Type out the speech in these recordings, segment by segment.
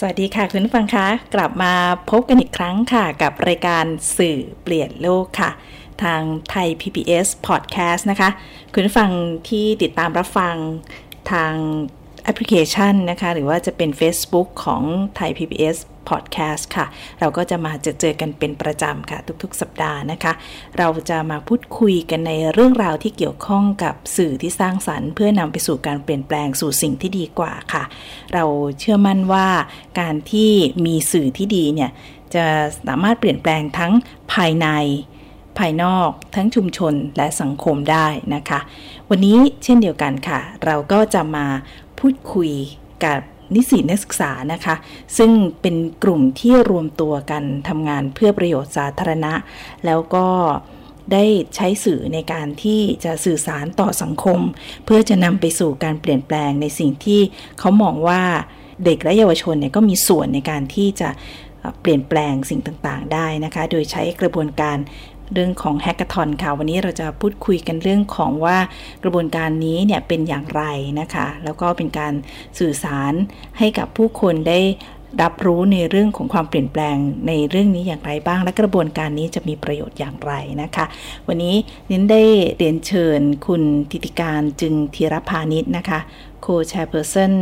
สวัสดีค่ะคุณผู้ฟังคะกลับมาพบกันอีกครั้งค่ะ กับรายการสื่อเปลี่ยนโลกค่ะ ทางไทย PBS Podcast นะคะ คุณผู้ฟังที่ติดตามรับฟังทาง แอปพลิเคชันนะคะ หรือว่าจะเป็น Facebook ของไทย PBS Podcast ค่ะ เราก็จะมาเจอเจอกันเป็นประจำค่ะ ทุกๆ สัปดาห์นะคะ เราจะมาพูดคุยกันในเรื่องราวที่เกี่ยวข้องกับสื่อที่สร้างสรรค์ เพื่อนำไปสู่การเปลี่ยนแปลงสู่สิ่งที่ดีกว่าค่ะ เราเชื่อมั่นว่าการที่มีสื่อที่ดีเนี่ยจะสามารถเปลี่ยนแปลงทั้งภายในภายนอกทั้งชุมชนและสังคมได้นะคะ วันนี้เช่นเดียวกันค่ะ เราก็จะมา พูดคุยกับนิสิตนักศึกษานะคะ ซึ่งเป็นกลุ่มที่รวมตัวกันทำงานเพื่อประโยชน์สาธารณะ แล้วก็ได้ใช้สื่อในการที่จะสื่อสารต่อสังคม เพื่อจะนำไปสู่การเปลี่ยนแปลงในสิ่งที่เขามองว่าเด็กและเยาวชนเนี่ยก็มีส่วนในการที่จะเปลี่ยนแปลงสิ่งต่างๆ ได้นะคะ โดยใช้กระบวนการ เรื่องของแฮกเกอร์ทอนค่ะ วันนี้เราจะพูดคุยกันเรื่องของว่ากระบวนการนี้เนี่ยเป็นอย่างไรนะคะ แล้วก็เป็นการสื่อสารให้กับผู้คนได้รับรู้ในเรื่องของความเปลี่ยนแปลงในเรื่องนี้อย่างไรบ้าง และกระบวนการนี้จะมีประโยชน์อย่างไรนะคะ วันนี้นิ้นได้เรียนเชิญคุณธิติการจึงธีรพานิชนะคะโคแชร์เพอร์เซน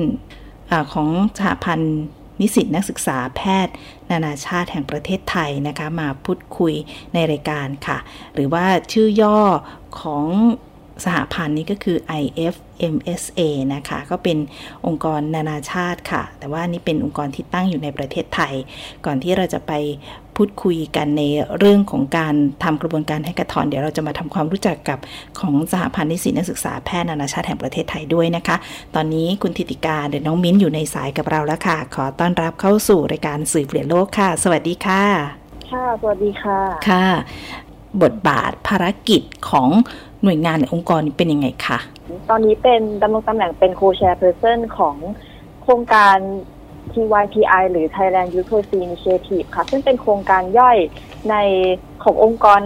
ของสหพันธ์ นิสิตนักศึกษาแพทย์ นานาชาติแห่งประเทศไทยนะคะ มาพูดคุยในรายการค่ะ หรือว่าชื่อย่อของ สหพันธ์นี้ก็คือ IFMSA นะคะ ก็เป็นองค์กรนานาชาติค่ะ แต่ว่านี่เป็นองค์กรที่ตั้งอยู่ในประเทศไทย ก่อนที่เราจะไปพูดคุยกันในเรื่องของการทำกระบวนการ hackathon เดี๋ยวเราจะมาทำความรู้จักกับของสหพันธ์นิสิตนักศึกษาแพทย์นานาชาติแห่งประเทศไทยด้วยนะคะ ตอนนี้คุณธิติกาเดี๋ยวน้องมิ้นอยู่ในสายกับเราแล้วค่ะ ขอต้อนรับเข้าสู่รายการสื่อเปลี่ยนโลกค่ะ สวัสดีค่ะ ค่ะ สวัสดีค่ะ ค่ะ บทบาทภารกิจของหน่วยงานในองค์กรเป็นยังไงคะตอนนี้เป็นดำรงตำแหน่งเป็น co-chairperson ของโครงการ TYPI หรือ Thailand Youth Policy Initiative ค่ะ ซึ่งเป็นโครงการย่อยในขององค์กร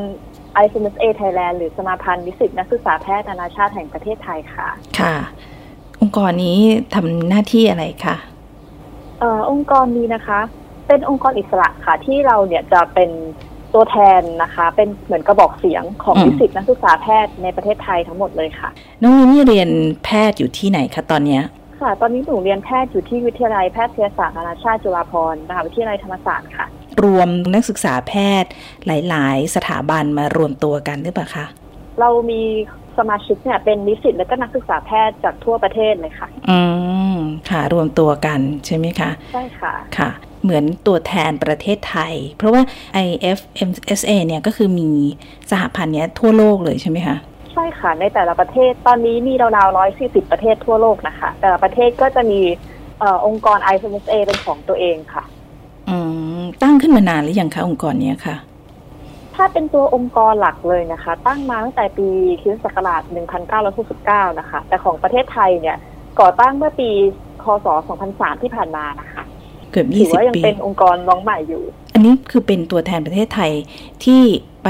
IFMSA Thailand หรือสมาพันธ์นิสิตนักศึกษาแพทย์นานาชาติแห่งประเทศไทยค่ะ ค่ะ องค์กรนี้ทำหน้าที่อะไรคะเอ่อองค์กรนี้นะคะ เป็นองค์กรอิสระค่ะที่เราเนี่ยจะเป็น ตัวแทนนะคะ เป็นเหมือนกระบอกเสียงของนิสิตนักศึกษาแพทย์ในประเทศไทยทั้งหมดเลยค่ะ น้องมิ้นนี่เรียนแพทย์อยู่ที่ไหนคะตอนเนี้ยค่ะ ตอนนี้หนูเรียนแพทย์อยู่ที่วิทยาลัยแพทยศาสตร์นานาชาติจุฬาภรณ์มหาวิทยาลัยธรรมศาสตร์ค่ะ รวมนักศึกษาแพทย์หลาย ๆ สถาบันมารวมตัวกันหรือเปล่าคะเรามีสมาชิกเนี่ยเป็นนิสิตและก็นักศึกษาแพทย์จากทั่วประเทศเลยค่ะ อืม ค่ะ รวมตัวกันใช่ไหมคะ ใช่ค่ะ ค่ะ เหมือนตัวแทนประเทศไทย เพราะว่า IFMSA เนี่ยก็คือมีสหพันธ์เนี้ยทั่วโลกเลยใช่ไหมคะใช่ค่ะ ในแต่ละประเทศตอนนี้มีราวๆร้อยสี่สิบประเทศทั่วโลกนะคะ แต่ละประเทศก็จะมีเอ่อองค์กร IFMSA เป็นของตัวเองค่ะอืมตั้งขึ้นมานานหรือยังคะองค์กรเนี้ยค่ะ ถ้าเป็นตัวองค์กรหลักเลยนะคะ ตั้งมาตั้งแต่ปีคริสตศักราช1969 นะคะ แต่ของประเทศไทยเนี่ยก่อตั้งเมื่อปี คศ 2003 ที่ผ่านมานะคะ เกือบถือว่ายั20งปีเป็นองค์กรน้องใหม่อยู่ อันนี้คือเป็นตัวแทนประเทศไทยที่ไป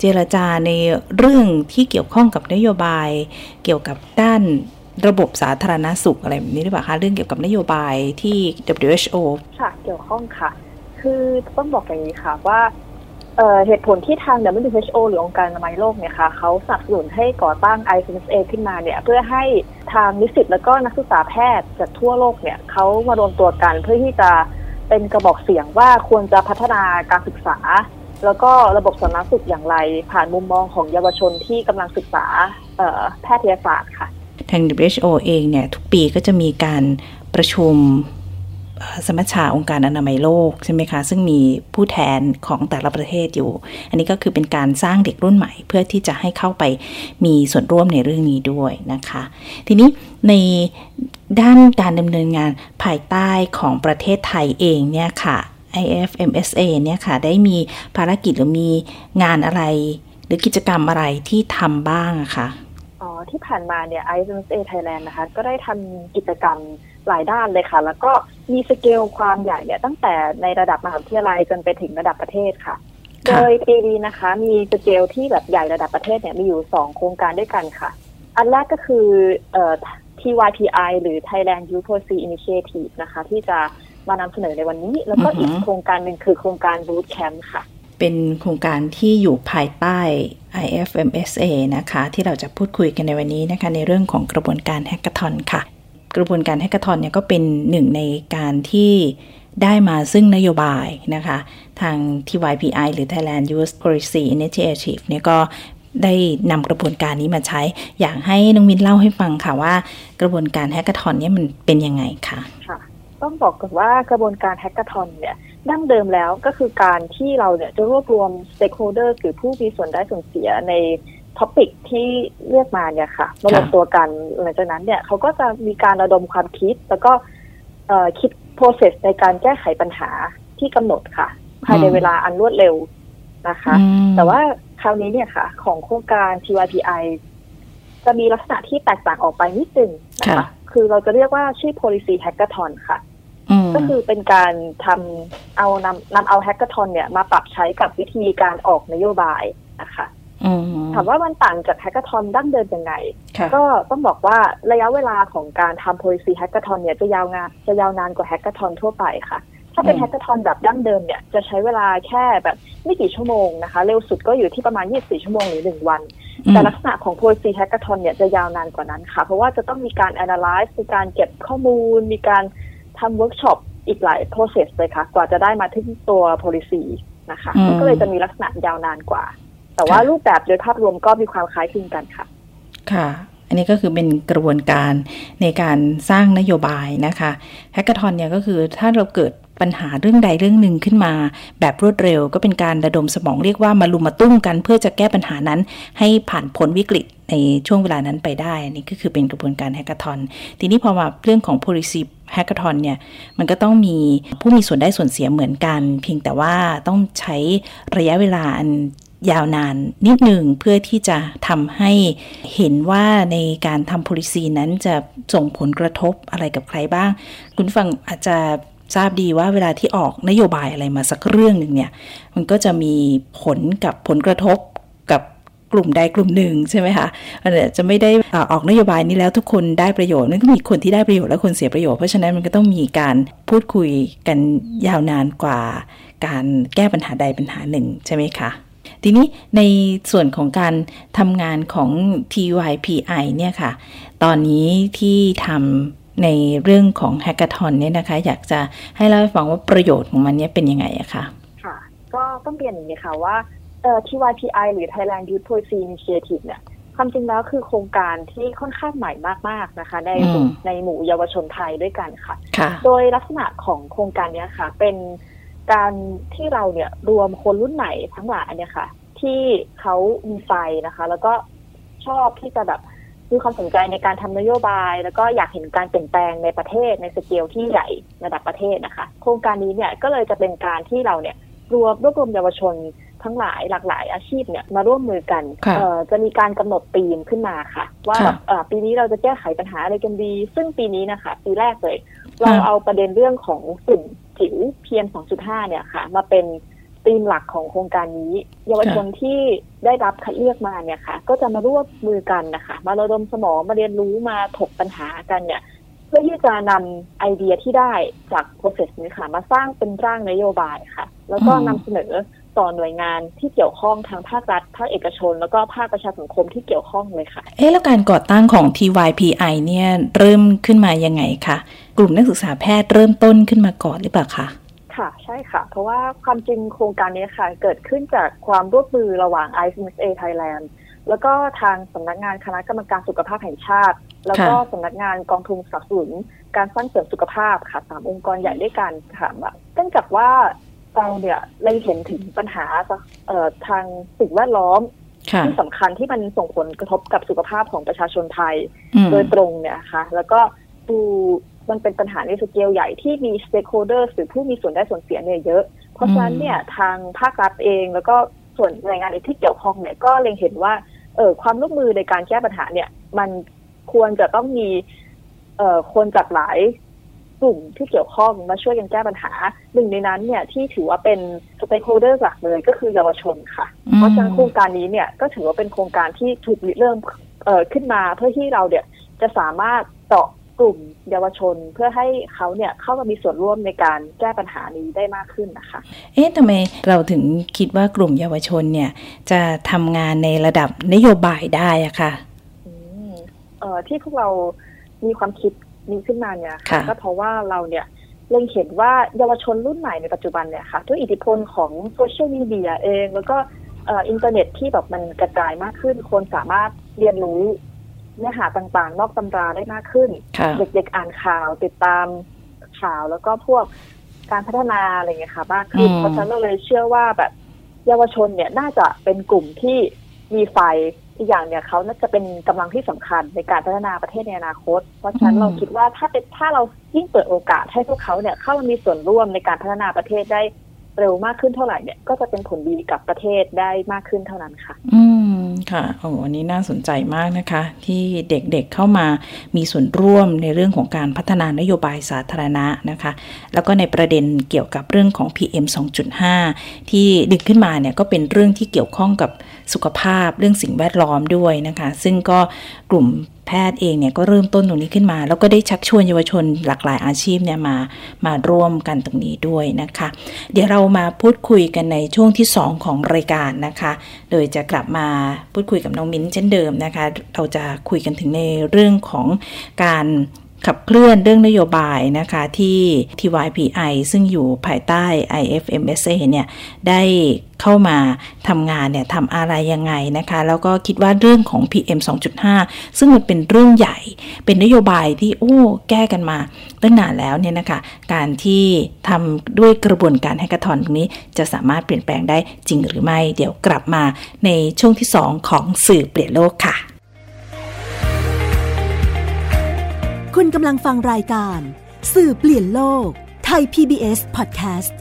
เจรจาในเรื่องที่เกี่ยวข้องกับนโยบาย เกี่ยวกับด้านระบบสาธารณสุขอะไรแบบนี้หรือเปล่าคะเรื่องเกี่ยวกับนโยบายที่ WHO ค่ะเกี่ยวข้องค่ะ คือต้องบอกอย่างนี้ค่ะว่า เหตุผลที่ทาง WHO หรือองค์การอนามัยโลกเนี่ยค่ะเขาสนับสนุนให้ก่อตั้ง IFMSA ขึ้นมาเนี่ยเพื่อให้ทางนิสิตแล้วก็นักศึกษาแพทย์จากทั่วโลกเนี่ยเขามารวมตัวกันเพื่อที่จะเป็นกระบอกเสียงว่าควรจะพัฒนาการศึกษา แล้วก็ระบบสาธารณสุขอย่างไร ผ่านมุมมองของเยาวชนที่กำลังศึกษาแพทยศาสตร์ค่ะ ทาง WHO เองเนี่ยทุกปีก็จะมีการประชุม สมัชชาองค์การอนามัยโลกใช่ไหมคะ ซึ่งมีผู้แทนของแต่ละประเทศอยู่ อันนี้ก็คือเป็นการสร้างเด็กรุ่นใหม่ เพื่อที่จะให้เข้าไปมีส่วนร่วมในเรื่องนี้ด้วยนะคะ ทีนี้ในด้านการดำเนินงานภายใต้ของประเทศไทยเองเนี่ยค่ะ IFMSA เนี่ยค่ะ ได้มีภารกิจหรือมีงานอะไร หรือกิจกรรมอะไรที่ทำบ้างอะคะ ที่ผ่านมาเนี่ย IFMSA Thailand นะคะ ก็ได้ทำกิจกรรมหลายด้านเลยค่ะ แล้วก็มีสเกลความใหญ่เนี่ยตั้งแต่ในระดับมหาวิทยาลัยจนไปถึงระดับประเทศค่ะ โดยปีนี้นะคะ มีสเกลที่แบบใหญ่ระดับประเทศเนี่ยมีอยู่สองโครงการด้วยกันค่ะ อันแรกก็คือเอ่อ TYPI หรือ Thailand Youth Policy Initiative นะคะ ที่จะมานำเสนอในวันนี้ แล้วก็อีกโครงการหนึ่งคือโครงการ Boot Camp ค่ะ เป็นโครงการที่อยู่ภายใต้ IFMSA นะคะ ที่เราจะพูดคุยกันในวันนี้นะคะ ในเรื่องของกระบวนการ hackathon ค่ะ กระบวนการ hackathon เนี่ยก็เป็นหนึ่งในการที่ได้มาซึ่งนโยบายนะคะ ทาง TYPI หรือ Thailand Youth Policy Initiative เนี่ยก็ได้นำกระบวนการนี้มาใช้ อยากให้น้องมินเล่าให้ฟังค่ะว่ากระบวนการ hackathon นี่ยมันเป็นยังไงคะค่ะ ต้องบอกก่อนว่ากระบวนการ hackathon เนี่ย ดั้งเดิมแล้วก็คือการที่เราเนี่ยจะรวบรวม stakeholder หรือผู้มีส่วนได้ส่วนเสียใน topic ที่เรียกมาเนี่ยค่ะมารวมตัวกันหลังจากนั้นเนี่ยเขาก็จะมีการระดมความคิด แล้วก็คิด process ในการแก้ไขปัญหาที่กำหนดค่ะภายในเวลาอันรวดเร็วนะคะ แต่ว่าคราวนี้เนี่ยค่ะ ของโครงการ TYPI จะมีลักษณะที่แตกต่างออกไปนิดนึงนะคะ คือเราจะเรียกว่าชื่อ policy hackathon ค่ะ ก็คือเป็นการทำเอานำนำเอา hackathon เนี่ยมาปรับใช้กับวิธีการออกนโยบายนะคะถามว่ามันต่างจาก hackathon ดั้งเดิมยังไง ก็ต้องบอกว่าระยะเวลาของการทำ policy hackathon เนี่ยจะยาวนานจะยาวนานกว่า hackathon ทั่วไปค่ะ ถ้าเป็น hackathon แบบดั้งเดิมเนี่ยจะใช้เวลาแค่แบบไม่กี่ชั่วโมงนะคะ เร็วสุดก็อยู่ที่ประมาณ 24 ชั่วโมงหรือ 1 วัน แต่ลักษณะของ policy hackathon เนี่ยจะยาวนานกว่านั้นค่ะ เพราะว่าจะต้องมีการ analyze มีการเก็บข้อมูล มีการ ทำเวิร์กช็อปอีกหลาย process เลยค่ะ กว่าจะได้มาถึงตัว policy นะคะก็เลยจะมีลักษณะยาวนานกว่า แต่ว่ารูปแบบโดยภาพรวมก็มีความคล้ายคลึงกันค่ะ ค่ะ อันนี้ก็คือเป็นกระบวนการในการสร้างนโยบายนะคะ hackathon เนี่ยก็คือถ้าเราเกิดปัญหาเรื่องใดเรื่องหนึ่งขึ้นมา แบบรวดเร็วก็เป็นการระดมสมองเรียกว่ามะรุมมะตุ้มกัน เพื่อจะแก้ปัญหานั้นให้ผ่านพ้นวิกฤตในช่วงเวลานั้นไปได้นี่ก็คือเป็นกระบวนการ hackathon ทีนี้พอมาเรื่องของ policy hackathon เนี่ยมันก็ต้องมีผู้มีส่วนได้ส่วนเสียเหมือนกัน เพียงแต่ว่าต้องใช้ระยะเวลาอัน ยาวนานนิดหนึ่งเพื่อที่จะทำให้เห็นว่าในการทำ policy นั้นจะส่งผลกระทบอะไรกับใครบ้าง คุณฟังอาจจะทราบดีว่าเวลาที่ออกนโยบายอะไรมาสักเรื่องหนึ่งเนี่ย มันก็จะมีผลกับผลกระทบกับกลุ่มใดกลุ่มหนึ่งใช่ไหมคะมันจะไม่ได้ออกนโยบายนี้แล้วทุกคนได้ประโยชน์มันก็มีคนที่ได้ประโยชน์และคนเสียประโยชน์เพราะฉะนั้นมันก็ต้องมีการพูดคุยกันยาวนานกว่า การแก้ปัญหาใดปัญหาหนึ่งใช่ไหมคะ ทีนี้ในส่วนของการทำงานของ TYPI เนี่ยค่ะ ตอนนี้ที่ทำในเรื่องของแฮกเกอร์ทอนเนี่ยนะคะ อยากจะให้เล่าให้ฟังว่าประโยชน์ของมันเนี่ยเป็นยังไงอะคะค่ะ ก็ต้องเรียนอย่างนี้ค่ะว่าเอ่อ TYPI หรือ Thailand Youth Policy Initiative เนี่ยความจริงแล้วคือโครงการที่ค่อนข้างใหม่มาก ๆ นะคะ ในในหมู่เยาวชนไทยด้วยกันค่ะ โดยลักษณะของโครงการนี้ค่ะ เป็น การที่เราเนี่ยรวมคนรุ่นใหม่ทั้งหลายเนี่ยค่ะ ที่เขามีไฟนะคะ แล้วก็ชอบที่จะแบบมีความสนใจในการทำนโยบาย แล้วก็อยากเห็นการเปลี่ยนแปลงในประเทศในสเกลที่ใหญ่ระดับประเทศนะคะ โครงการนี้เนี่ยก็เลยจะเป็นการที่เราเนี่ยรวมรวบรวมเยาวชนทั้งหลายหลากหลายอาชีพเนี่ยมาร่วมมือกันจะมีการกำหนดธีมขึ้นมาค่ะ ว่าปีนี้เราจะแก้ไขปัญหาอะไรกันดี ซึ่งปีนี้นะคะ ปีแรกเลย เราเอาประเด็นเรื่องของฝุ่น ผิว PM 2.5 เนี่ยค่ะ มาเป็นธีมหลักของโครงการนี้ เยาวชนที่ได้รับคัดเลือกมาเนี่ยค่ะ ก็จะมาร่วมมือกันนะคะ มาระดมสมองมาเรียนรู้มาถกปัญหากันเนี่ย เพื่อที่จะนำไอเดียที่ได้จาก process นี้ค่ะ มาสร้างเป็นร่างนโยบายค่ะ แล้วก็นำเสนอ ต่อหน่วยงานที่เกี่ยวข้องทางภาครัฐ ภาคเอกชน แล้วก็ภาคประชาสังคมที่เกี่ยวข้องเลยค่ะ เอ๊ะแล้วการก่อตั้งของ TYPI เนี่ยเริ่มขึ้นมายังไงคะกลุ่มนักศึกษาแพทย์เริ่มต้นขึ้นมาก่อนหรือเปล่าคะค่ะใช่ค่ะ เพราะว่าความจริงโครงการนี้ค่ะ เกิดขึ้นจากความร่วมมือระหว่าง ICMSA Thailand แล้วก็ทางสำนักงานคณะกรรมการสุขภาพแห่งชาติ แล้วก็สำนักงานกองทุนสนับสนุนการสร้างเสริมสุขภาพค่ะสามองค์กรใหญ่ด้วยกันค่ะเนื่องจากว่า เราเนี่ยเลยเห็นถึงปัญหาทางสิ่งแวดล้อมที่สำคัญที่มันส่งผลกระทบกับสุขภาพของประชาชนไทย โดยตรงเนี่ยค่ะ แล้วก็ดูมันเป็นปัญหาในสเกลใหญ่ที่มี stakeholders หรือผู้มีส่วนได้ส่วนเสียเนี่ยเยอะ เพราะฉะนั้นเนี่ยทางภาครัฐเองแล้วก็ส่วนหน่วยงานที่เกี่ยวข้องเนี่ยก็เล็งเห็นว่าเออความร่วมมือในการแก้ปัญหาเนี่ย มันควรจะต้องมีเอ่อคนจากหลาย กลุ่มที่เกี่ยวข้องมาช่วยกันแก้ปัญหา หนึ่งในนั้นเนี่ยที่ถือว่าเป็นสเป k โฮเดอร์หลักเลยก็คือเยาวชนค่ะ เพราะฉะนั้นโครงการนี้เนี่ยก็ถือว่าเป็นโครงการที่ถูกเริ่มเอ่อขึ้นมาเพื่อที่เราเนี่ยจะสามารถเจาะกลุ่มเยาวชนเพื่อให้เขาเนี่ยเข้ามามีส่วนร่วมในการแก้ปัญหานี้ได้มากขึ้นนะคะ เอ๊ะทำไมเราถึงคิดว่ากลุ่มเยาวชนเนี่ยจะทำงานในระดับนโยบายได้อะค่ะอืมเอ่อที่พวกเรามีความคิด นี้ขึ้นมาเนี่ยค่ะก็เพราะว่าเราเนี่ยเล็งเห็นว่าเยาวชนรุ่นใหม่ในปัจจุบันเนี่ยค่ะด้วยอิทธิพลของโซเชียลมีเดียเอง แล้วก็เอ่ออินเทอร์เน็ตที่แบบมันกระจายมากขึ้น คนสามารถเรียนรู้เนื้อหาต่างๆ นอกตำราได้มากขึ้นค่ะเด็กๆอ่านข่าวติดตามข่าวแล้วก็พวกการพัฒนาอะไรเงี้ยค่ะมากขึ้นอืมเพราะฉะนั้นเราเลยเชื่อว่าแบบเยาวชนเนี่ยน่าจะเป็นกลุ่มที่มีไฟ อีกอย่างเนี่ยเขาน่าจะเป็นกำลังที่สำคัญในการพัฒนาประเทศในอนาคต เพราะฉะนั้นเราคิดว่าถ้าเป็นถ้าเรายิ่งเปิดโอกาสให้พวกเขาเนี่ยเข้ามามีส่วนร่วมในการพัฒนาประเทศได้เร็วมากขึ้นเท่าไหร่เนี่ยก็จะเป็นผลดีกับประเทศได้มากขึ้นเท่านั้นค่ะ อืมค่ะโอ้อันนี้น่าสนใจมากนะคะ ที่เด็กๆเข้ามามีส่วนร่วมในเรื่องของการพัฒนานโยบายสาธารณะนะคะ แล้วก็ในประเด็นเกี่ยวกับเรื่องของ PM 2.5 ที่ดึงขึ้นมาเนี่ยก็เป็นเรื่องที่เกี่ยวข้องกับสุขภาพเรื่องสิ่งแวดล้อมด้วยนะคะ ซึ่งก็กลุ่มแพทย์เองเนี่ยก็เริ่มต้นตรงนี้ขึ้นมา แล้วก็ได้ชักชวนเยาวชนหลากหลายอาชีพเนี่ยมามาร่วมกันตรงนี้ด้วยนะคะ เดี๋ยวเรามาพูดคุยกันในช่วงที่ 2 ของรายการนะคะ โดยจะกลับมาพูดคุยกับน้องมิ้นเช่นเดิมนะคะ เราจะคุยกันถึงในเรื่องของการ ขับเคลื่อนเรื่องนโยบายนะคะที่ TYPI ซึ่งอยู่ภายใต้ IFMSA เนี่ยได้เข้ามาทำงานเนี่ยทำอะไรยังไงนะคะ แล้วก็คิดว่าเรื่องของ PM 2.5 ซึ่งมันเป็นเรื่องใหญ่ เป็นนโยบายที่โอ้แก้กันมาตั้งนานแล้วเนี่ยนะคะ การที่ทำด้วยกระบวนการแฮกเกอร์ทอนตรงนี้จะสามารถเปลี่ยนแปลงได้จริงหรือไม่ เดี๋ยวกลับมาในช่วงที่ 2 ของสื่อเปลี่ยนโลกค่ะ คุณกำลังฟังรายการ สื่อเปลี่ยนโลก ไทย PBS Podcast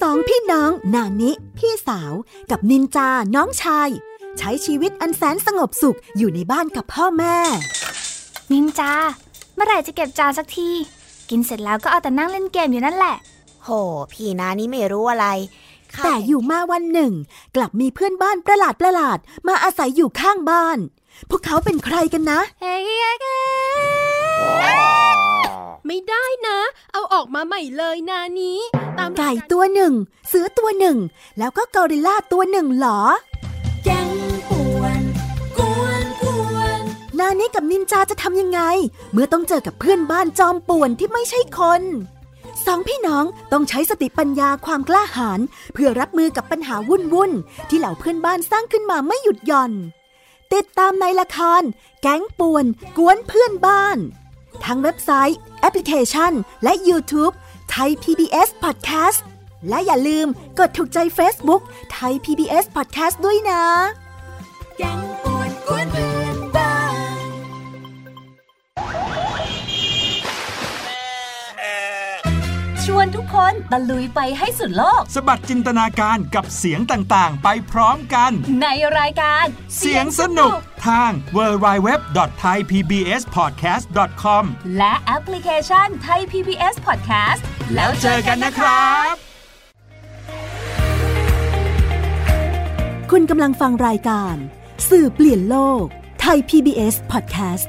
สองพี่น้องนานิ พี่สาว กับนินจา น้องชาย ใช้ชีวิตอันแสนสงบสุขอยู่ในบ้านกับพ่อแม่ นินจา เมื่อไหร่จะเก็บจานสักที กินเสร็จแล้วก็เอาแต่นั่งเล่นเกมอยู่นั่นแหละ โห พี่นานี่ไม่รู้อะไรข้า แต่อยู่มาวันหนึ่ง กลับมีเพื่อนบ้านประหลาดประหลาดๆมาอาศัยอยู่ข้างบ้าน พวกเขาเป็นใครกันนะเฮ้ยไม่ได้นะ เอาออกมาใหม่เลยนานี้ ตามไก่ตัวหนึ่ง เสือตัวหนึ่ง แล้วก็กอริลลาตัวหนึ่งเหรอแกงป่วนกวนกวนนานี้กับนินจาจะทำยังไง เมื่อต้องเจอกับเพื่อนบ้านจอมป่วนที่ไม่ใช่คน สองพี่น้องต้องใช้สติปัญญาความกล้าหาญเพื่อรับมือกับปัญหาวุ่นวุ่นที่เหล่าเพื่อนบ้านสร้างขึ้นมาไม่หยุดหย่อน ติดตามในละคร แก๊งป่วน กวนเพื่อนบ้าน ทั้งเว็บไซต์ แอปพลิเคชัน และ YouTube ไทย PBS Podcast และอย่าลืมกดถูกใจ Facebook ไทย PBS Podcast ด้วยนะ แกงป่วนกวนเพื่อน ทุกคนตะลุยไปให้สุดโลก สบัดจินตนาการกับเสียงต่างๆ ไปพร้อมกัน ในรายการ เสียงสนุกทาง www.thaipbspodcast.com และแอปพลิเคชันไทย PBS Podcast แล้วเจอกันนะครับ คุณกำลังฟังรายการ สื่อเปลี่ยนโลกไทย PBS Podcast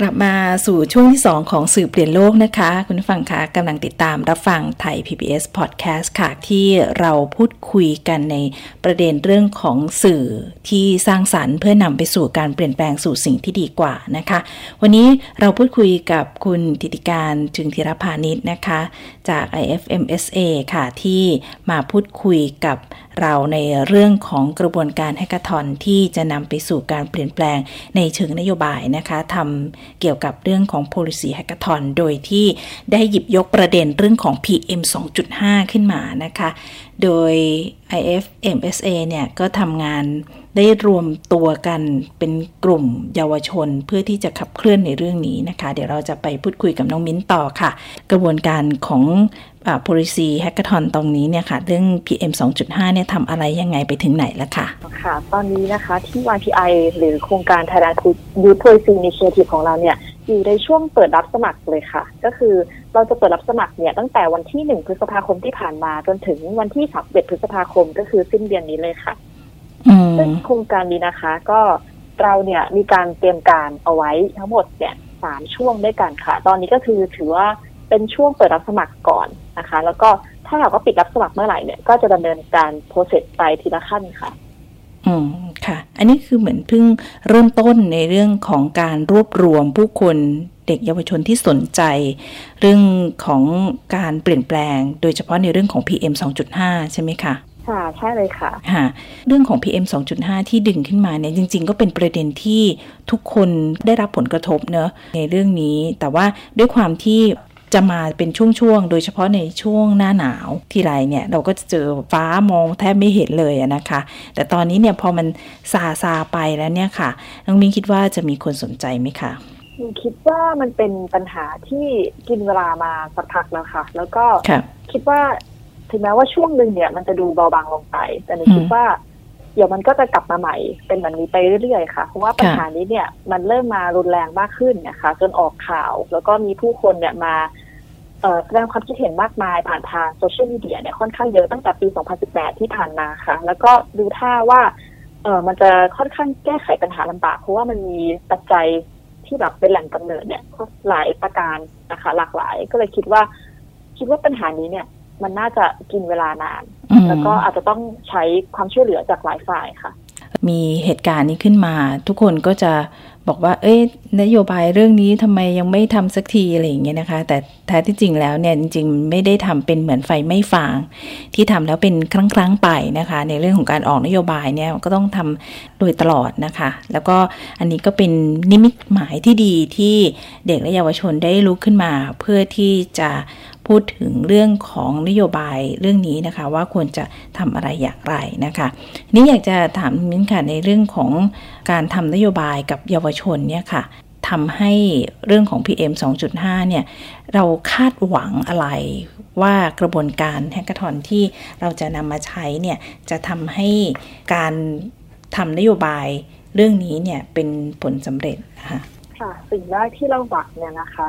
กลับมาสู่ช่วงที่ 2 ของสื่อเปลี่ยนโลกนะคะ คุณฟังคะกำลังติดตามรับฟังไทย PBS Podcast ค่ะ ที่เราพูดคุยกันในประเด็นเรื่องของสื่อที่สร้างสรรค์เพื่อนำไปสู่การเปลี่ยนแปลงสู่สิ่งที่ดีกว่านะคะ วันนี้เราพูดคุยกับคุณติติการจึงธีรพานิชนะคะ จาก IFMSA ค่ะที่มาพูดคุยกับเราในเรื่องของกระบวนการแฮกเกอร์ทอนที่จะนำไปสู่การเปลี่ยนแปลงในเชิงนโยบายนะคะทำเกี่ยวกับเรื่องของ policy hackathon โดยที่ได้หยิบยกประเด็นเรื่องของ PM 2.5 ขึ้นมานะคะ โดย IFMSA เนี่ยก็ทำงานได้รวมตัวกันเป็นกลุ่มเยาวชนเพื่อที่จะขับเคลื่อนในเรื่องนี้นะคะ เดี๋ยวเราจะไปพูดคุยกับน้องมิ้นต่อค่ะ กระบวนการของ policy hackathon ตรงนี้เนี่ยค่ะ เรื่อง PM 2.5 เนี่ยทำอะไรยังไงไปถึงไหนแล้วค่ะ ค่ะ ตอนนี้นะคะที่ YPI หรือโครงการ Thailand Youth Policy Initiative ของเราเนี่ยอยู่ในช่วงเปิดรับสมัครเลยค่ะ ก็คือเราจะเปิดรับสมัครเนี่ยตั้งแต่วันที่ 1 พฤษภาคมที่ผ่านมาจนถึงวันที่31พฤษภาคมก็คือสิ้นเดือนนี้เลยค่ะอืมซึ่งโครงการนี้นะคะ ก็เราเนี่ยมีการเตรียมการเอาไว้ทั้งหมดเนี่ยสามช่วงด้วยกันค่ะ ตอนนี้ก็คือถือว่าเป็นช่วงเปิดรับสมัครก่อน นะคะ แล้วก็ถ้าหากว่าปิดรับสมัครเมื่อไหร่เนี่ยก็จะดำเนินการโปรเซสไปทีละขั้นค่ะ อืมค่ะ อันนี้คือเหมือนเพิ่งเริ่มต้นในเรื่องของการรวบรวมผู้คนเด็กเยาวชนที่สนใจ เรื่องของการเปลี่ยนแปลง โดยเฉพาะในเรื่องของ PM 2.5 ใช่ไหมคะค่ะใช่เลยค่ะค่ะ เรื่องของ PM 2.5 ที่ดึงขึ้นมาเนี่ยจริง ๆ ก็เป็นประเด็นที่ทุกคนได้รับผลกระทบเนอะในเรื่องนี้ แต่ว่าด้วยความที่ จะมาเป็นช่วงๆ โดยเฉพาะในช่วงหน้าหนาวที่ไรเนี่ยเราก็จะเจอฟ้ามองแทบไม่เห็นเลยอะนะคะ แต่ตอนนี้เนี่ยพอมันซาซาไปแล้วเนี่ยค่ะ น้องมิ้นคิดว่าจะมีคนสนใจไหมคะคิดว่ามันเป็นปัญหาที่กินเวลามาสักพักแล้วค่ะ แล้วก็ค่ะคิดว่าถึงแม้ว่าช่วงหนึ่งเนี่ยมันจะดูเบาบางลงไป แต่หนูอืมคิดว่าเดี๋ยวมันก็จะกลับมาใหม่เป็นแบบนี้ไปเรื่อยๆค่ะ เพราะว่าปัญหานี้เนี่ยมันเริ่มมารุนแรงมากขึ้นนะคะ จนออกข่าว แล้วก็มีผู้คนเนี่ยมาเอ่อ แสดงความคิดเห็นมากมายผ่านทางโซเชียลมีเดียเนี่ยค่อนข้างเยอะตั้งแต่ปี 2018 ที่ผ่านมาค่ะ แล้วก็ดูท่าว่าเออมันจะค่อนข้างแก้ไขปัญหาลำบาก เพราะว่ามันมีปัจจัยที่แบบเป็นแหล่งกำเนิดเนี่ยหลายประการนะคะ หลากหลาย ก็เลยคิดว่า คิดว่าปัญหานี้เนี่ย มันน่าจะกินเวลานานอืมแล้วก็อาจจะต้องใช้ความช่วยเหลือจากหลายฝ่ายค่ะ มีเหตุการณ์นี้ขึ้นมา ทุกคนก็จะ บอกว่า เอ้ยนโยบายเรื่องนี้ทำไมยังไม่ทำสักทีอะไรอย่างเงี้ยนะคะ แต่แท้ที่จริงแล้วเนี่ยจริงๆไม่ได้ทำเป็นเหมือนไฟไม่ฟาง ที่ทำแล้วเป็นครั้งครั้งๆไปนะคะ ในเรื่องของการออกนโยบายเนี่ยก็ต้องทำโดยตลอดนะคะ แล้วก็อันนี้ก็เป็นนิมิตหมายที่ดีที่เด็กและเยาวชนได้ลุกขึ้นมา เพื่อที่จะ พูดถึงเรื่องของนโยบายเรื่องนี้นะคะ ว่าควรจะทำอะไรอย่างไรนะคะนี่อยากจะถามมิ้นค่ะในเรื่องของการทำนโยบายกับเยาวชนเนี่ยค่ะทำให้เรื่องของ PM 2.5 เนี่ย เราคาดหวังอะไรว่ากระบวนการแฮกเกอร์ทอนที่เราจะนำมาใช้เนี่ย จะทำให้การทำนโยบายเรื่องนี้เนี่ยเป็นผลสำเร็จนะคะค่ะสิ่งแรกที่เราหวังเนี่ยนะคะ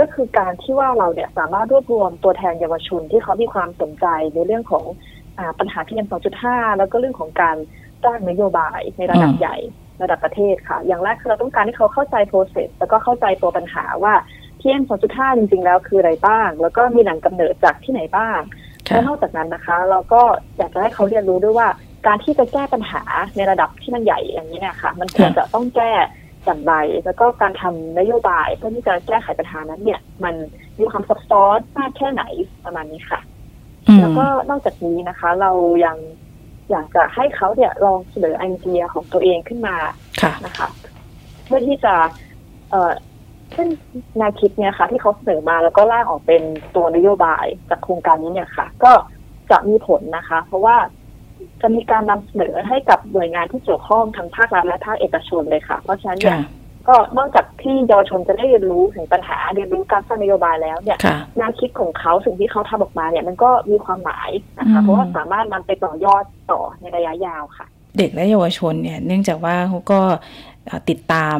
ก็คือการที่ว่าเราเนี่ยสามารถรวบรวมตัวแทนเยาวชนที่เขามีความสนใจในเรื่องของอาปัญหา PM 2.5แล้วก็เรื่องของการร่างนโยบายในระดับอืมใหญ่ระดับประเทศค่ะ อย่างแรกคือเราต้องการให้เขาเข้าใจ process แล้วก็เข้าใจตัวปัญหาว่า PM 2.5จริง ๆ แล้วคืออะไรบ้าง แล้วก็มีแหล่งกำเนิดจากที่ไหนบ้างค่ะและนอกจากนั้นนะคะ เราก็อยากจะให้เขาเรียนรู้ด้วยว่าการที่จะแก้ปัญหาในระดับที่มันใหญ่อย่างนี้เนี่ยค่ะ มันควรจะต้องแก้ อย่างไร แล้วก็การทำนโยบายเพื่อที่จะแก้ไขปัญหานั้นเนี่ย มันมีความซับซ้อนมากแค่ไหนประมาณนี้ค่ะอืมแล้วก็นอกจากนี้นะคะ เรายังอยากจะให้เขาเนี่ยลองเสนอไอเดียของตัวเองขึ้นมาค่ะนะคะ เพื่อที่จะเอ่อซึ่งแนวคิดเนี่ยค่ะ ที่เขาเสนอมาแล้วก็ร่างออกเป็นตัวนโยบายจากโครงการนี้เนี่ยค่ะ ก็จะมีผลนะคะ เพราะว่า จะมีการนำเสนอให้กับหน่วยงานที่เกี่ยวข้องทั้งภาครัฐและภาคเอกชนเลยค่ะ เพราะฉะนั้นเนี่ยค่ะก็นอกจากที่เยาวชนจะได้เรียนรู้ถึงปัญหาเรียนรู้การสร้างนโยบายแล้วเนี่ยค่ะแนวคิดของเขาสิ่งที่เขาทำออกมาเนี่ยมันก็มีความหมายนะคะอืมเพราะว่าสามารถนำไปต่อยอดต่อในระยะยาวค่ะ เด็กและเยาวชนเนี่ยเนื่องจากว่าเขาก็เอ่อติดตาม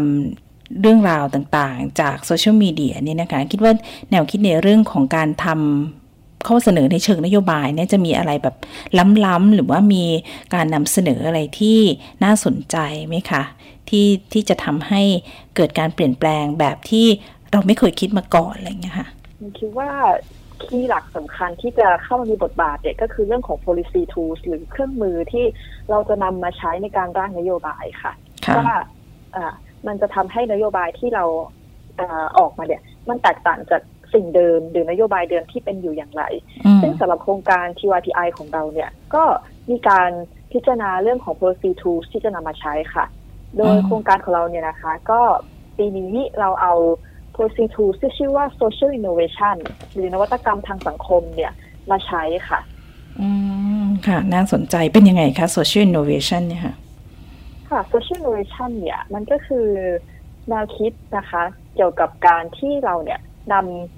เรื่องราวต่างๆ จากโซเชียลมีเดียเนี่ยนะคะ คิดว่าแนวคิดในเรื่องของการทำ ข้อเสนอในเชิงนโยบายเนี่ยจะมีอะไรแบบล้ำๆหรือว่ามีการนำเสนออะไรที่น่าสนใจไหมคะที่ที่จะทำให้เกิดการเปลี่ยนแปลงแบบที่เราไม่เคยคิดมาก่อนอะไรอย่างเงี้ยค่ะผมคิดว่าคีย์หลักสำคัญที่จะเข้ามามีบทบาทเนี่ยก็คือเรื่องของ policy tools หรือเครื่องมือที่เราจะนำมาใช้ในการร่างนโยบายค่ะค่ะว่าอ่ามันจะทำให้นโยบายที่เราเอ่อออกมาเนี่ย มันแตกต่างจาก สิ่งเดิมหรือนโยบายเดิมที่เป็นอยู่อย่างไร ซึ่งสำหรับโครงการ TYPI ของเราเนี่ย ก็มีการพิจารณาเรื่องของ policy tools ที่จะนำมาใช้ค่ะ โดยโครงการของเราเนี่ยนะคะ ก็ปีนี้เราเอา policy tools ที่ชื่อว่า social innovation หรือนวัตกรรมทางสังคมเนี่ยมาใช้ค่ะ อืม ค่ะ น่าสนใจเป็นยังไงคะ social innovation เนี่ยค่ะ ค่ะ social innovation เนี่ย มันก็คือแนวคิดนะคะ เกี่ยวกับการที่เราเนี่ยนำ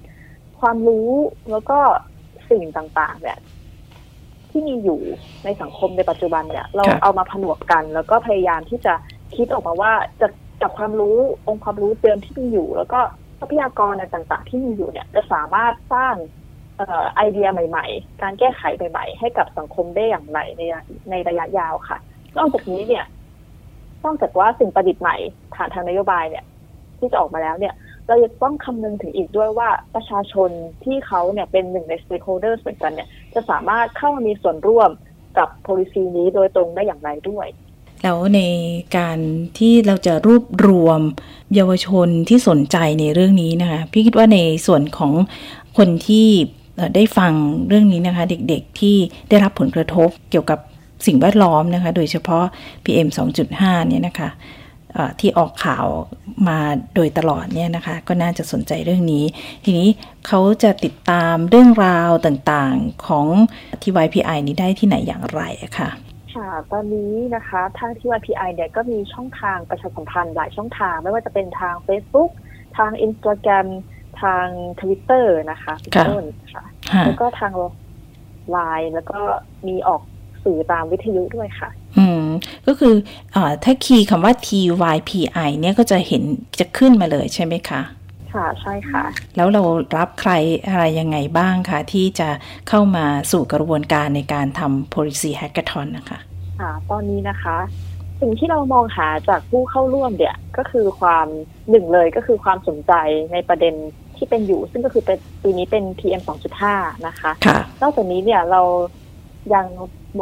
ความรู้แล้วก็สิ่งต่างๆ เนี่ย ที่มีอยู่ในสังคมในปัจจุบันเนี่ย เราเอามาผนวกกัน แล้วก็พยายามที่จะคิดออกมาว่าจะจับความรู้องค์ความรู้เดิมที่มีอยู่ แล้วก็ทรัพยากรต่างๆ ที่มีอยู่เนี่ย จะสามารถสร้างไอเดียใหม่ ๆ การแก้ไขใหม่ ๆ ให้กับสังคมได้อย่างไรในในระยะยาวค่ะ นอกจากนี้เนี่ยนอกจากว่าสิ่งประดิษฐ์ใหม่ผ่านทางนโยบายเนี่ย ที่จะออกมาแล้วเนี่ย เราจะต้องคำนึงถึงอีกด้วยว่าประชาชนที่เขาเนี่ยเป็นหนึ่งใน stakeholders เหมือนกันเนี่ยจะสามารถเข้ามามีส่วนร่วมกับ policy นี้โดยตรงได้อย่างไรด้วย แล้วในการที่เราจะรวบรวมเยาวชนที่สนใจในเรื่องนี้นะคะ พี่คิดว่าในส่วนของคนที่ได้ฟังเรื่องนี้นะคะ เด็กๆที่ได้รับผลกระทบเกี่ยวกับสิ่งแวดล้อมนะคะ โดยเฉพาะ PM 2.5 เนี่ยนะคะ ที่ออกข่าวมาโดยตลอดเนี่ยนะคะ ก็น่าจะสนใจเรื่องนี้ ทีนี้เขาจะติดตามเรื่องราวต่างๆของที่ YPI นี้ได้ที่ไหนอย่างไรคะค่ะตอนนี้นะคะทางที่ YPI เนี่ยก็มีช่องทางประชาสัมพันธ์หลายช่องทาง ไม่ว่าจะเป็นทาง Facebook ทาง Instagram ทาง Twitter นะคะต้นค่ะแล้วก็ทางไลน์แล้วก็มีออกสื่อตามวิทยุด้วยค่ะอืม ก็คืออถ้าคีย์คำว่า TYPI เนี่ยก็จะเห็นจะขึ้นมาเลยใช่ไหมคะค่ะใช่ค่ะ แล้วเรารับใครอะไรยังไงบ้างคะ ที่จะเข้ามาสู่กระบวนการในการทำ policy hackathon นะคะ ค่ะ ตอนนี้นะคะ สิ่งที่เรามองหาจากผู้เข้าร่วมเนี่ย ก็คือความหนึ่งเลยก็คือความสนใจในประเด็นที่เป็นอยู่ ซึ่งก็คือเป็นปีนี้เป็น PM 2.5 นะคะค่ะนอกจากนี้เนี่ยเรายัง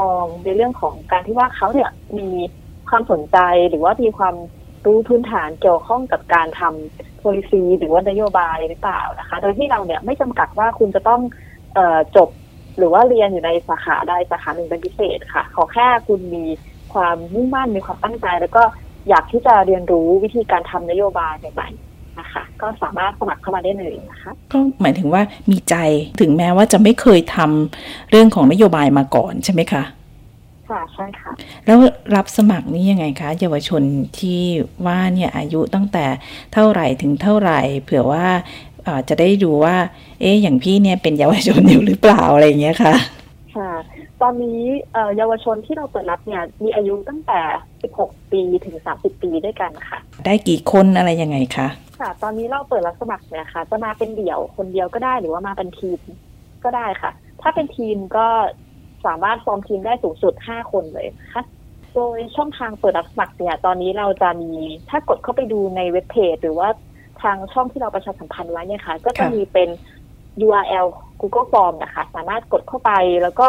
มองในเรื่องของการที่ว่าเขาเนี่ยมีความสนใจหรือว่ามีความรู้พื้นฐานเกี่ยวข้องกับการทำ policy หรือว่านโยบายหรือเปล่านะคะ โดยที่เราเนี่ยไม่จำกัดว่าคุณจะต้องออจบหรือว่าเรียนอยู่ในสาขาใดสาขาหนึ่งเป็นพิเศษค่ะ ขอแค่คุณมีความมุ่งมั่นมีความตั้งใจ แล้วก็อยากที่จะเรียนรู้วิธีการทำนโยบายใหม่ๆ นะคะ ก็สามารถสมัครเข้ามาได้เลยนะคะก็หมายถึงว่ามีใจถึงแม้ว่าจะไม่เคยทำเรื่องของนโยบายมาก่อนใช่ไหมคะค่ะใช่ค่ะ แล้วรับสมัครนี่ยังไงคะเยาวชนที่ว่าเนี่ยอายุตั้งแต่เท่าไหร่ถึงเท่าไหร่ เผื่อว่าจะได้ดูว่า เอ๊ะอย่างพี่เนี่ยเป็นเยาวชนอยู่หรือเปล่าอะไรอย่างเงี้ยค่ะค่ะ ตอนนี้เยาวชนที่เราเปิดรับเนี่ยมีอายุตั้งแต่ 16 ปีถึง 30 ปีด้วยกันค่ะ ได้กี่คนอะไรยังไงคะค่ะ ตอนนี้เราเปิดรับสมัครเนี่ยค่ะ จะมาเป็นเดี่ยวคนเดียวก็ได้หรือว่ามาเป็นทีมก็ได้ค่ะ ถ้าเป็นทีมก็สามารถฟอร์มทีมได้สูงสุด 5 คนเลยค่ะโดยช่องทางเปิดรับสมัครเนี่ย ตอนนี้เราจะมีถ้ากดเข้าไปดูในเว็บเพจหรือว่าทางช่องที่เราประชาสัมพันธ์ไว้เนี่ยค่ะ ก็จะมีเป็น URL Google Form นะคะ สามารถกดเข้าไปแล้วก็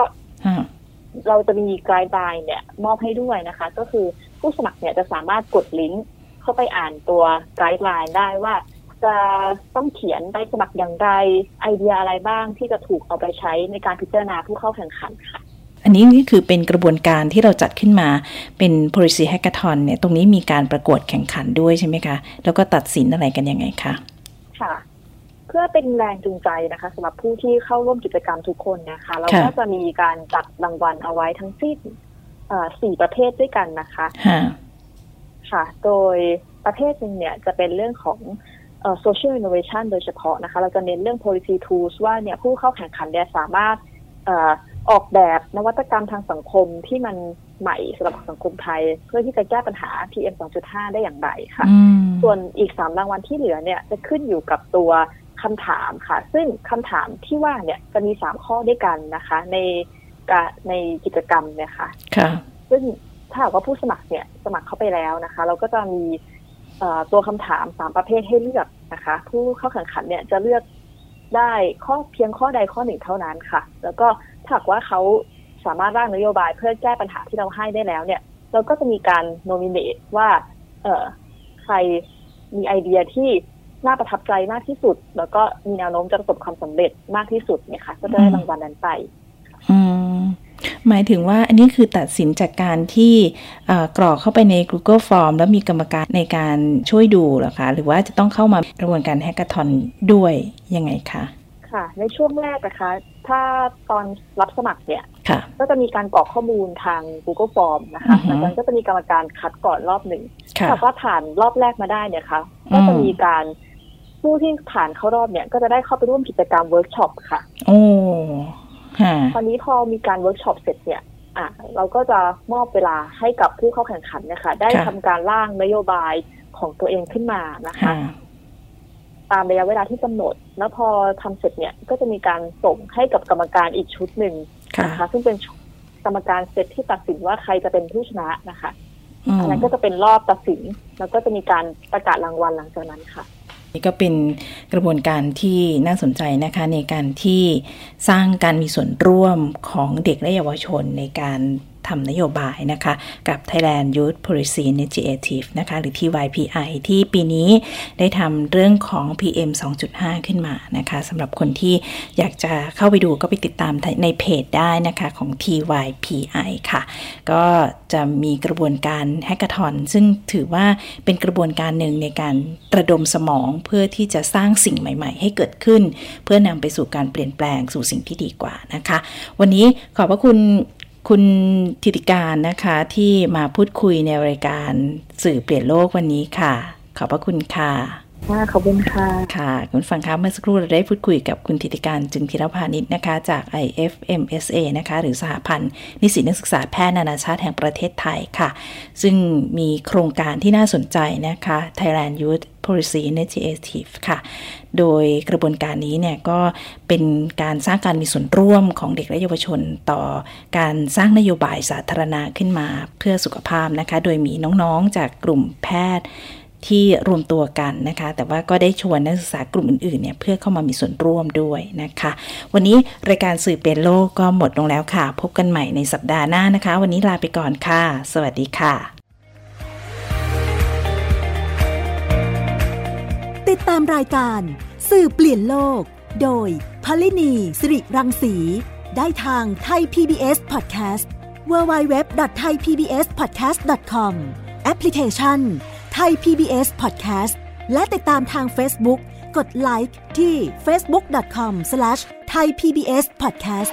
เราจะมี guideline เนี่ยมอบให้ด้วยนะคะ ก็คือผู้สมัครเนี่ยจะสามารถกดลิงก์เข้าไปอ่านตัว guideline ได้ว่า จะต้องเขียนใบสมัครอย่างไรไอเดียอะไรบ้างที่จะถูกเอาไปใช้ในการพิจารณาผู้เข้าแข่งขันค่ะอันนี้นี่คือเป็นกระบวนการที่เราจัดขึ้นมาเป็น policy hackathon เนี่ยตรงนี้มีการประกวดแข่งขันด้วยใช่ไหมคะ แล้วก็ตัดสินอะไรกันยังไงคะ ค่ะ เพื่อเป็นแรงจูงใจนะคะสำหรับผู้ที่เข้าร่วมกิจกรรมทุกคนนะคะเราก็จะมีการจัดรางวัลเอาไว้ทั้งสิ้นสี่ประเภทด้วยกันนะคะค่ะ โดยประเภทหนึ่งเนี่ยจะเป็นเรื่องของ social innovation โดยเฉพาะนะคะ เราจะเน้นเรื่อง policy tools ว่าเนี่ยผู้เข้าแข่งขันเนี่ยสามารถออกแบบนวัตกรรมทางสังคมที่มันใหม่สำหรับสังคมไทย เพื่อที่จะแก้ปัญหา PM 2.5 ได้อย่างไรค่ะ ส่วนอีกสามรางวัลที่เหลือเนี่ยจะขึ้นอยู่กับตัว คำถามค่ะ ซึ่งคำถามที่ว่าเนี่ยจะมีสามข้อด้วยกันนะคะ ในในกิจกรรมเนี่ยค่ะซึ่งถ้าหากว่าผู้สมัครเนี่ยสมัครเข้าไปแล้วนะคะ เราก็จะมีตัวคำถามสามประเภทให้เลือกนะคะ ผู้เข้าแข่งขันเนี่ยจะเลือกได้ข้อเพียงข้อใดข้อหนึ่งเท่านั้นค่ะ แล้วก็ถ้าหากว่าเขาสามารถร่างนโยบายเพื่อแก้ปัญหาที่เราให้ได้แล้วเนี่ย เราก็จะมีการโนมิเนตว่า เออใครมีไอเดียที่ น่าประทับใจมากที่สุด แล้วก็มีแนวโน้มจะประสบความสำเร็จมากที่สุดเนี่ยค่ะ ก็จะได้รางวัลนั้นไป อืมหมายถึงว่าอันนี้คือตัดสินจากการที่เอ่อกรอกเข้าไปใน Google Form แล้วมีกรรมการในการช่วยดูเหรอคะ หรือว่าจะต้องเข้ามากระบวนการ Hackathon ด้วยยังไงคะค่ะ ในช่วงแรกนะคะ ถ้าตอนรับสมัครเนี่ยค่ะก็จะมีการกรอกข้อมูลทาง Google Form นะคะอือฮึหลังจากนั้นก็จะมีกรรมการคัดก่อนรอบหนึ่งค่ะถ้าว่าผ่านรอบแรกมาได้เนี่ยค่ะอืมก็จะมีการ ผู้ที่ผ่านเข้ารอบเนี่ย ก็จะได้เข้าไปร่วมกิจกรรมเวิร์กช็อปค่ะ โอ้ฮะตอนนี้พอมีการเวิร์กช็อปเสร็จเนี่ย อะเราก็จะมอบเวลาให้กับผู้เข้าแข่งขันเนะคะ ได้ทำการร่างนโยบายของตัวเองขึ้นมานะคะค่ะตามระยะเวลาที่กำหนด แล้วพอทำเสร็จเนี่ย ก็จะมีการส่งให้กับกรรมการอีกชุดหนึ่งค่ะนะคะ ซึ่งเป็นกรรมการเซตที่ตัดสินว่าใครจะเป็นผู้ชนะนะคะอืมอันนั้นก็จะเป็นรอบตัดสิน แล้วก็จะมีการประกาศรางวัลหลังจากนั้นค่ะ นี่ก็เป็นกระบวนการที่น่าสนใจนะคะในการที่สร้างการมีส่วนร่วมของเด็กและเยาวชนในการ ทำนโยบายนะคะกับ Thailand Youth Policy Initiative นะคะหรือ TYPI ที่ปีนี้ได้ทำเรื่องของ PM 2.5 ขึ้นมานะคะสำหรับคนที่อยากจะเข้าไปดูก็ไปติดตามในเพจได้นะคะของ TYPI ค่ะ ก็จะมีกระบวนการแฮกเกอร์ทอนซึ่งถือว่าเป็นกระบวนการหนึ่งในการระดมสมองเพื่อที่จะสร้างสิ่งใหม่ๆ ให้เกิดขึ้น เพื่อนำไปสู่การเปลี่ยนแปลงสู่สิ่งที่ดีกว่านะคะ วันนี้ขอบพระคุณ คุณธิติการนะคะที่มาพูดคุยในรายการสื่อเปลี่ยนโลกวันนี้ค่ะ ขอบพระคุณค่ะ ค่ะขอบคุณค่ะ ค่ะคุณฟังคะเมื่อสักครู่เราได้พูดคุยกับคุณธิติการจึงธีรพานิชนะคะ จาก IFMSA นะคะ หรือสหพันธ์นิสิตนักศึกษาแพทย์นานาชาติแห่งประเทศไทยค่ะ ซึ่งมีโครงการที่น่าสนใจนะคะ Thailand Youth Policy Initiative ค่ะ โดยกระบวนการนี้เนี่ยก็เป็นการสร้างการมีส่วนร่วมของเด็กและเยาวชนต่อการสร้างนโยบายสาธารณะขึ้นมาเพื่อสุขภาพนะคะ โดยมีน้องๆจากกลุ่มแพทย์ ที่รวมตัวกันนะคะ แต่ว่าก็ได้ชวนนักศึกษากลุ่มอื่นๆเนี่ยเพื่อเข้ามามีส่วนร่วมด้วยนะคะ วันนี้รายการสื่อเป็นโลกก็หมดลงแล้วค่ะ พบกันใหม่ในสัปดาห์หน้านะคะ วันนี้ลาไปก่อนค่ะ สวัสดีค่ะ ติดตามรายการสื่อเปลี่ยนโลก โดยพลินีสิริรังสี ได้ทางไทย PBS Podcast www.thaipbspodcast.com แอปพลิเคชัน ไทย PBS Podcast และติดตามทาง Facebook กดไลค์ที่ facebook.com/thaipbspodcast